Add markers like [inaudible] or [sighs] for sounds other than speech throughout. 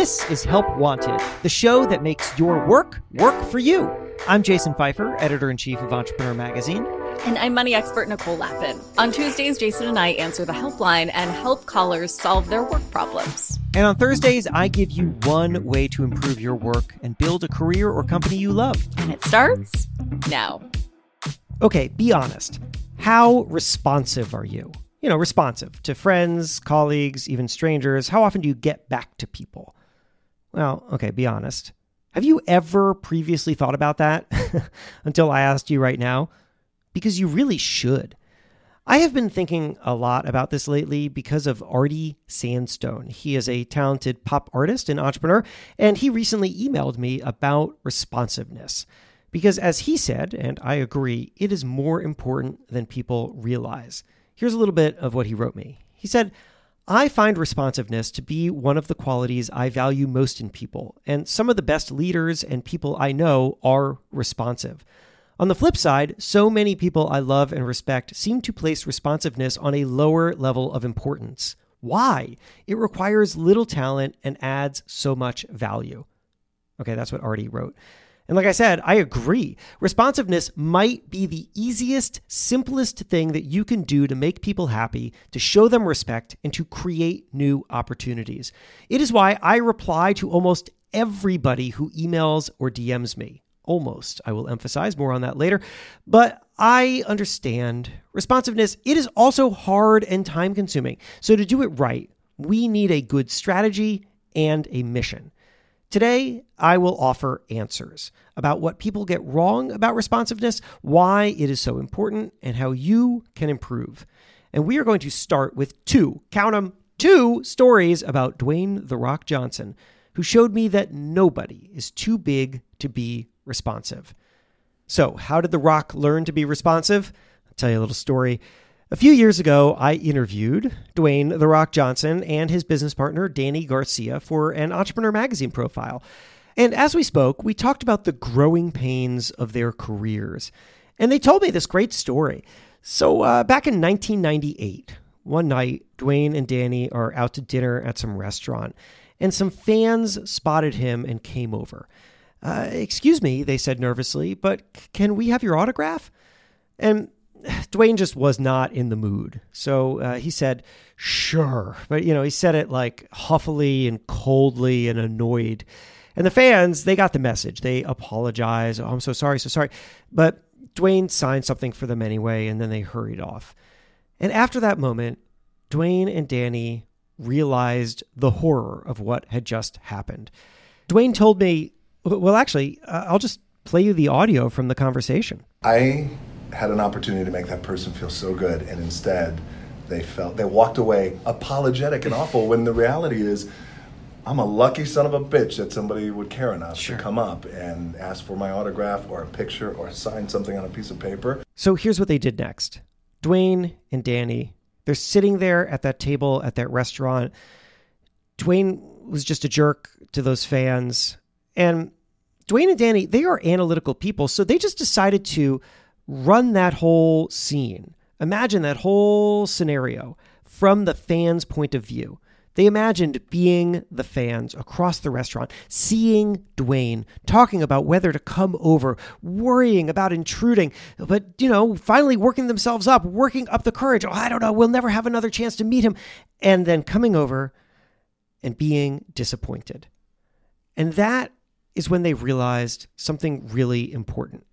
This is Help Wanted, the show that makes your work work for you. I'm Jason Feifer, editor in chief of Entrepreneur Magazine. And I'm money expert Nicole Lapin. On Tuesdays, Jason and I answer the helpline and help callers solve their work problems. And on Thursdays, I give you one way to improve your work and build a career or company you love. And it starts now. Okay, be honest. How responsive are you? You know, responsive to friends, colleagues, even strangers. How often do you get back to people? Well, okay, be honest. Have you ever previously thought about that [laughs] until I asked you right now? Because you really should. I have been thinking a lot about this lately because of Artie Sandstone. He is a talented pop artist and entrepreneur, and he recently emailed me about responsiveness. Because as he said, and I agree, it is more important than people realize. Here's a little bit of what he wrote me. He said, I find responsiveness to be one of the qualities I value most in people, and some of the best leaders and people I know are responsive. On the flip side, so many people I love and respect seem to place responsiveness on a lower level of importance. Why? It requires little talent and adds so much value. Okay, that's what Artie wrote. And like I said, I agree. Responsiveness might be the easiest, simplest thing that you can do to make people happy, to show them respect, and to create new opportunities. It is why I reply to almost everybody who emails or DMs me. Almost. I will emphasize more on that later. But I understand responsiveness. It is also hard and time consuming. So to do it right, we need a good strategy and a mission. Today, I will offer answers about what people get wrong about responsiveness, why it is so important, and how you can improve. And we are going to start with two, count them, two stories about Dwayne The Rock Johnson, who showed me that nobody is too big to be responsive. So, how did The Rock learn to be responsive? I'll tell you a little story. A few years ago, I interviewed Dwayne The Rock Johnson and his business partner, Dany Garcia, for an Entrepreneur Magazine profile. And as we spoke, we talked about the growing pains of their careers. And they told me this great story. So, uh, back in 1998, one night, Dwayne and Dany are out to dinner at some restaurant, and some fans spotted him and came over. Uh, excuse me, they said nervously, but can we have your autograph? And [sighs] Dwayne just was not in the mood. So uh, he said, sure. But, you know, he said it like huffily and coldly and annoyed. And the fans, they got the message. They apologized. Oh, I'm so sorry, so sorry. But Dwayne signed something for them anyway, and then they hurried off. And after that moment, Dwayne and Dany realized the horror of what had just happened. Dwayne told me, well, actually, uh, I'll just play you the audio from the conversation. I had an opportunity to make that person feel so good, and instead they felt they walked away apologetic and awful. When the reality is, I'm a lucky son of a bitch that somebody would care enough sure. to come up and ask for my autograph or a picture or sign something on a piece of paper. So here's what they did next. Dwayne and Dany, they're sitting there at that table at that restaurant. Dwayne was just a jerk to those fans. And Dwayne and Dany, they are analytical people, so they just decided to run that whole scene. Imagine that whole scenario from the fans' point of view. They imagined being the fans across the restaurant, seeing Dwayne, talking about whether to come over, worrying about intruding, but, you know, finally working themselves up, working up the courage. Oh, I don't know, we'll never have another chance to meet him. And then coming over and being disappointed. And that is when they realized something really important.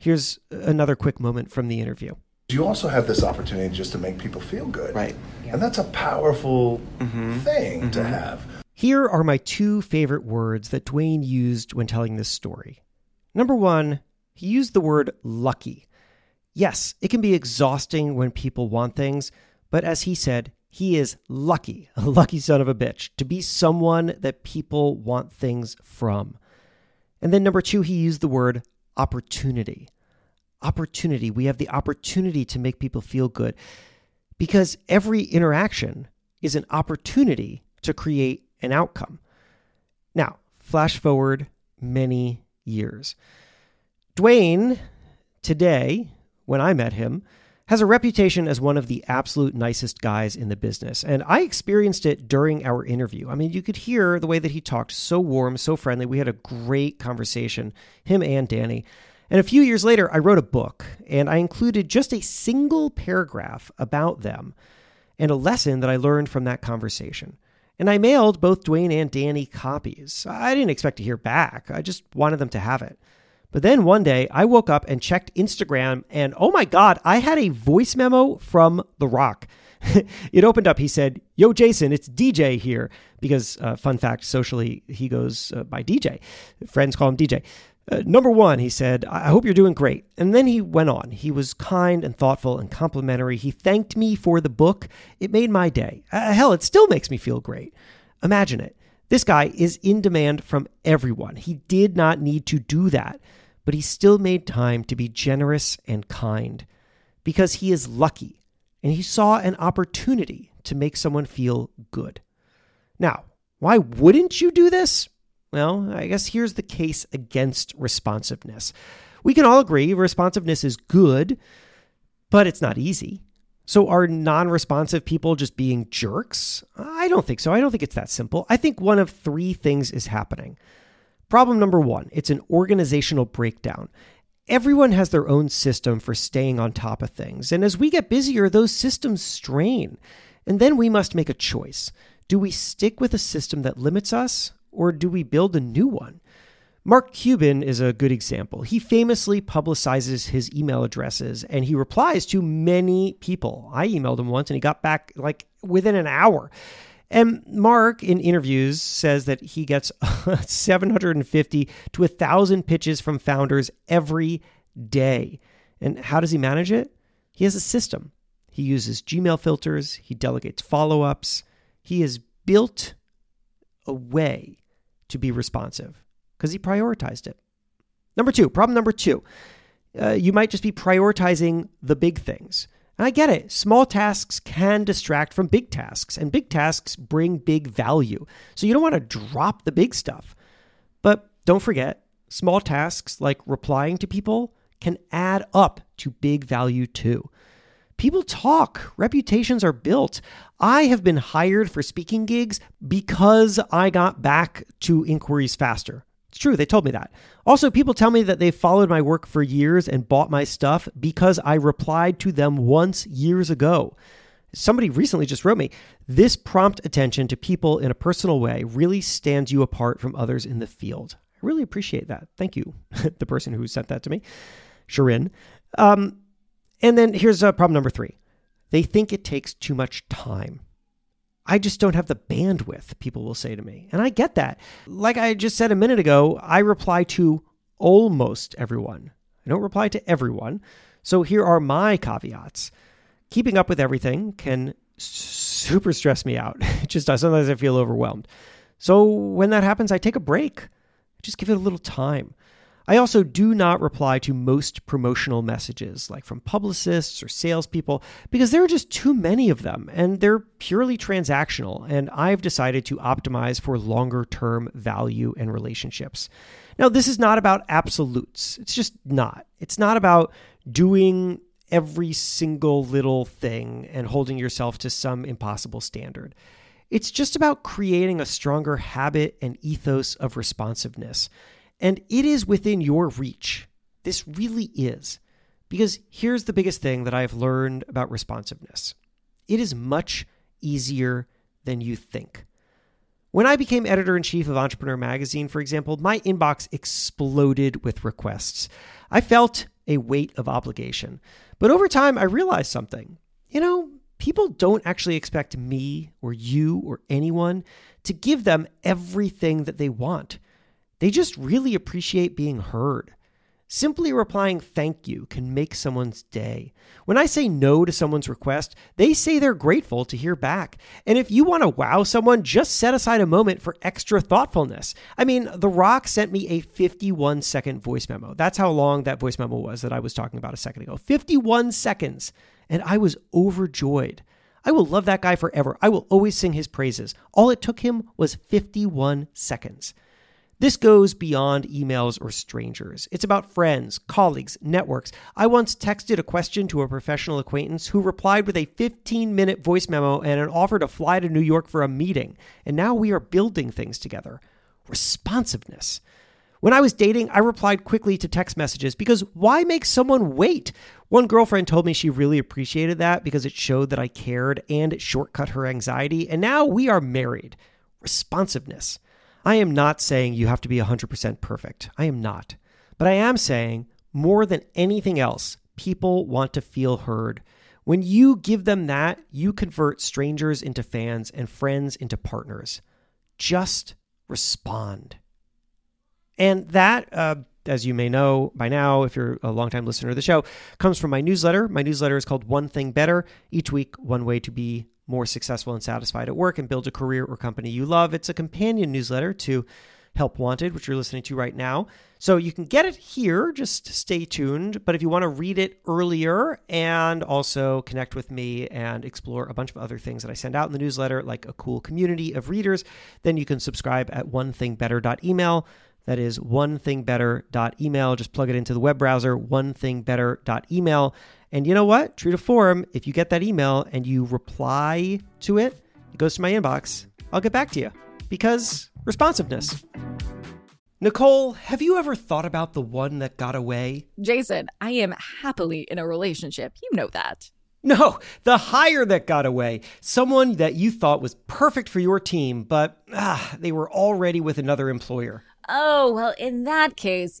Here's another quick moment from the interview. You also have this opportunity just to make people feel good. Right. Yeah. And that's a powerful mm-hmm. thing mm-hmm. to have. Here are my two favorite words that Dwayne used when telling this story. Number one, he used the word lucky. Yes, it can be exhausting when people want things, but as he said, he is lucky, [laughs] a lucky son of a bitch, to be someone that people want things from. And then number two, he used the word opportunity. Opportunity. We have the opportunity to make people feel good because every interaction is an opportunity to create an outcome. Now, flash forward many years. Dwayne, today, when I met him, has a reputation as one of the absolute nicest guys in the business. And I experienced it during our interview. I mean, you could hear the way that he talked so warm, so friendly. We had a great conversation, him and Dany. And a few years later, I wrote a book and I included just a single paragraph about them and a lesson that I learned from that conversation. And I mailed both Dwayne and Dany copies. I didn't expect to hear back, I just wanted them to have it. But then one day I woke up and checked Instagram, and oh my God, I had a voice memo from The Rock. [laughs] it opened up. He said, Yo, Jason, it's DJ here. Because, uh, fun fact, socially, he goes uh, by DJ. Friends call him DJ. Uh, number one, he said, I hope you're doing great. And then he went on. He was kind and thoughtful and complimentary. He thanked me for the book. It made my day. Uh, hell, it still makes me feel great. Imagine it. This guy is in demand from everyone. He did not need to do that but he still made time to be generous and kind because he is lucky and he saw an opportunity to make someone feel good. Now, why wouldn't you do this? Well, I guess here's the case against responsiveness. We can all agree responsiveness is good, but it's not easy. So, are non responsive people just being jerks? I don't think so. I don't think it's that simple. I think one of three things is happening. Problem number one it's an organizational breakdown. Everyone has their own system for staying on top of things. And as we get busier, those systems strain. And then we must make a choice. Do we stick with a system that limits us, or do we build a new one? Mark Cuban is a good example. He famously publicizes his email addresses and he replies to many people. I emailed him once and he got back like within an hour. And Mark, in interviews, says that he gets [laughs] 750 to 1,000 pitches from founders every day. And how does he manage it? He has a system. He uses Gmail filters, he delegates follow ups. He has built a way to be responsive because he prioritized it. Number two, problem number two, uh, you might just be prioritizing the big things. And I get it. Small tasks can distract from big tasks, and big tasks bring big value. So you don't want to drop the big stuff. But don't forget, small tasks like replying to people can add up to big value too. People talk, reputations are built. I have been hired for speaking gigs because I got back to inquiries faster. It's true, they told me that. Also, people tell me that they followed my work for years and bought my stuff because I replied to them once years ago. Somebody recently just wrote me this prompt attention to people in a personal way really stands you apart from others in the field. I really appreciate that. Thank you, [laughs] the person who sent that to me, Sharin. Um, and then here's uh, problem number three they think it takes too much time. I just don't have the bandwidth, people will say to me. And I get that. Like I just said a minute ago, I reply to almost everyone. I don't reply to everyone. So here are my caveats. Keeping up with everything can super stress me out. [laughs] It just does. Sometimes I feel overwhelmed. So when that happens, I take a break. Just give it a little time. I also do not reply to most promotional messages, like from publicists or salespeople, because there are just too many of them and they're purely transactional. And I've decided to optimize for longer term value and relationships. Now, this is not about absolutes. It's just not. It's not about doing every single little thing and holding yourself to some impossible standard. It's just about creating a stronger habit and ethos of responsiveness. And it is within your reach. This really is. Because here's the biggest thing that I've learned about responsiveness it is much easier than you think. When I became editor in chief of Entrepreneur Magazine, for example, my inbox exploded with requests. I felt a weight of obligation. But over time, I realized something. You know, people don't actually expect me or you or anyone to give them everything that they want. They just really appreciate being heard. Simply replying thank you can make someone's day. When I say no to someone's request, they say they're grateful to hear back. And if you want to wow someone, just set aside a moment for extra thoughtfulness. I mean, The Rock sent me a 51 second voice memo. That's how long that voice memo was that I was talking about a second ago 51 seconds. And I was overjoyed. I will love that guy forever. I will always sing his praises. All it took him was 51 seconds. This goes beyond emails or strangers. It's about friends, colleagues, networks. I once texted a question to a professional acquaintance who replied with a 15 minute voice memo and an offer to fly to New York for a meeting. And now we are building things together. Responsiveness. When I was dating, I replied quickly to text messages because why make someone wait? One girlfriend told me she really appreciated that because it showed that I cared and it shortcut her anxiety. And now we are married. Responsiveness. I am not saying you have to be 100% perfect. I am not. But I am saying more than anything else, people want to feel heard. When you give them that, you convert strangers into fans and friends into partners. Just respond. And that, uh, as you may know by now, if you're a longtime listener to the show, comes from my newsletter. My newsletter is called One Thing Better. Each week, one way to be more successful and satisfied at work and build a career or company you love. It's a companion newsletter to Help Wanted, which you're listening to right now. So you can get it here, just stay tuned. But if you want to read it earlier and also connect with me and explore a bunch of other things that I send out in the newsletter, like a cool community of readers, then you can subscribe at onethingbetter.email. That is onethingbetter.email. Just plug it into the web browser, onethingbetter.email. And you know what? True to form, if you get that email and you reply to it, it goes to my inbox. I'll get back to you because responsiveness. Nicole, have you ever thought about the one that got away? Jason, I am happily in a relationship. You know that. No, the hire that got away. Someone that you thought was perfect for your team, but ah, they were already with another employer. Oh, well, in that case,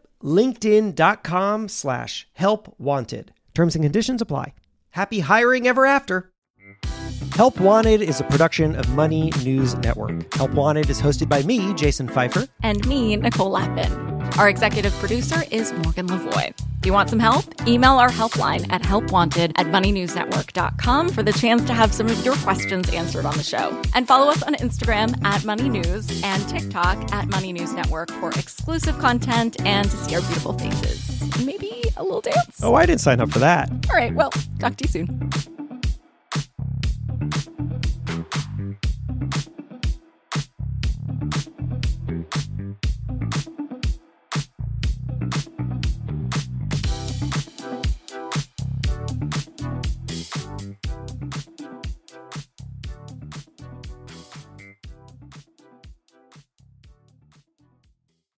LinkedIn.com slash help wanted. Terms and conditions apply. Happy hiring ever after. Help Wanted is a production of Money News Network. Help Wanted is hosted by me, Jason Feifer. And me, Nicole Lapin. Our executive producer is Morgan Lavoie. If you want some help, email our helpline at helpwanted at moneynewsnetwork.com for the chance to have some of your questions answered on the show. And follow us on Instagram at Money News and TikTok at Money News Network for exclusive content and to see our beautiful faces. Maybe a little dance. Oh, I didn't sign up for that. All right, well, talk to you soon.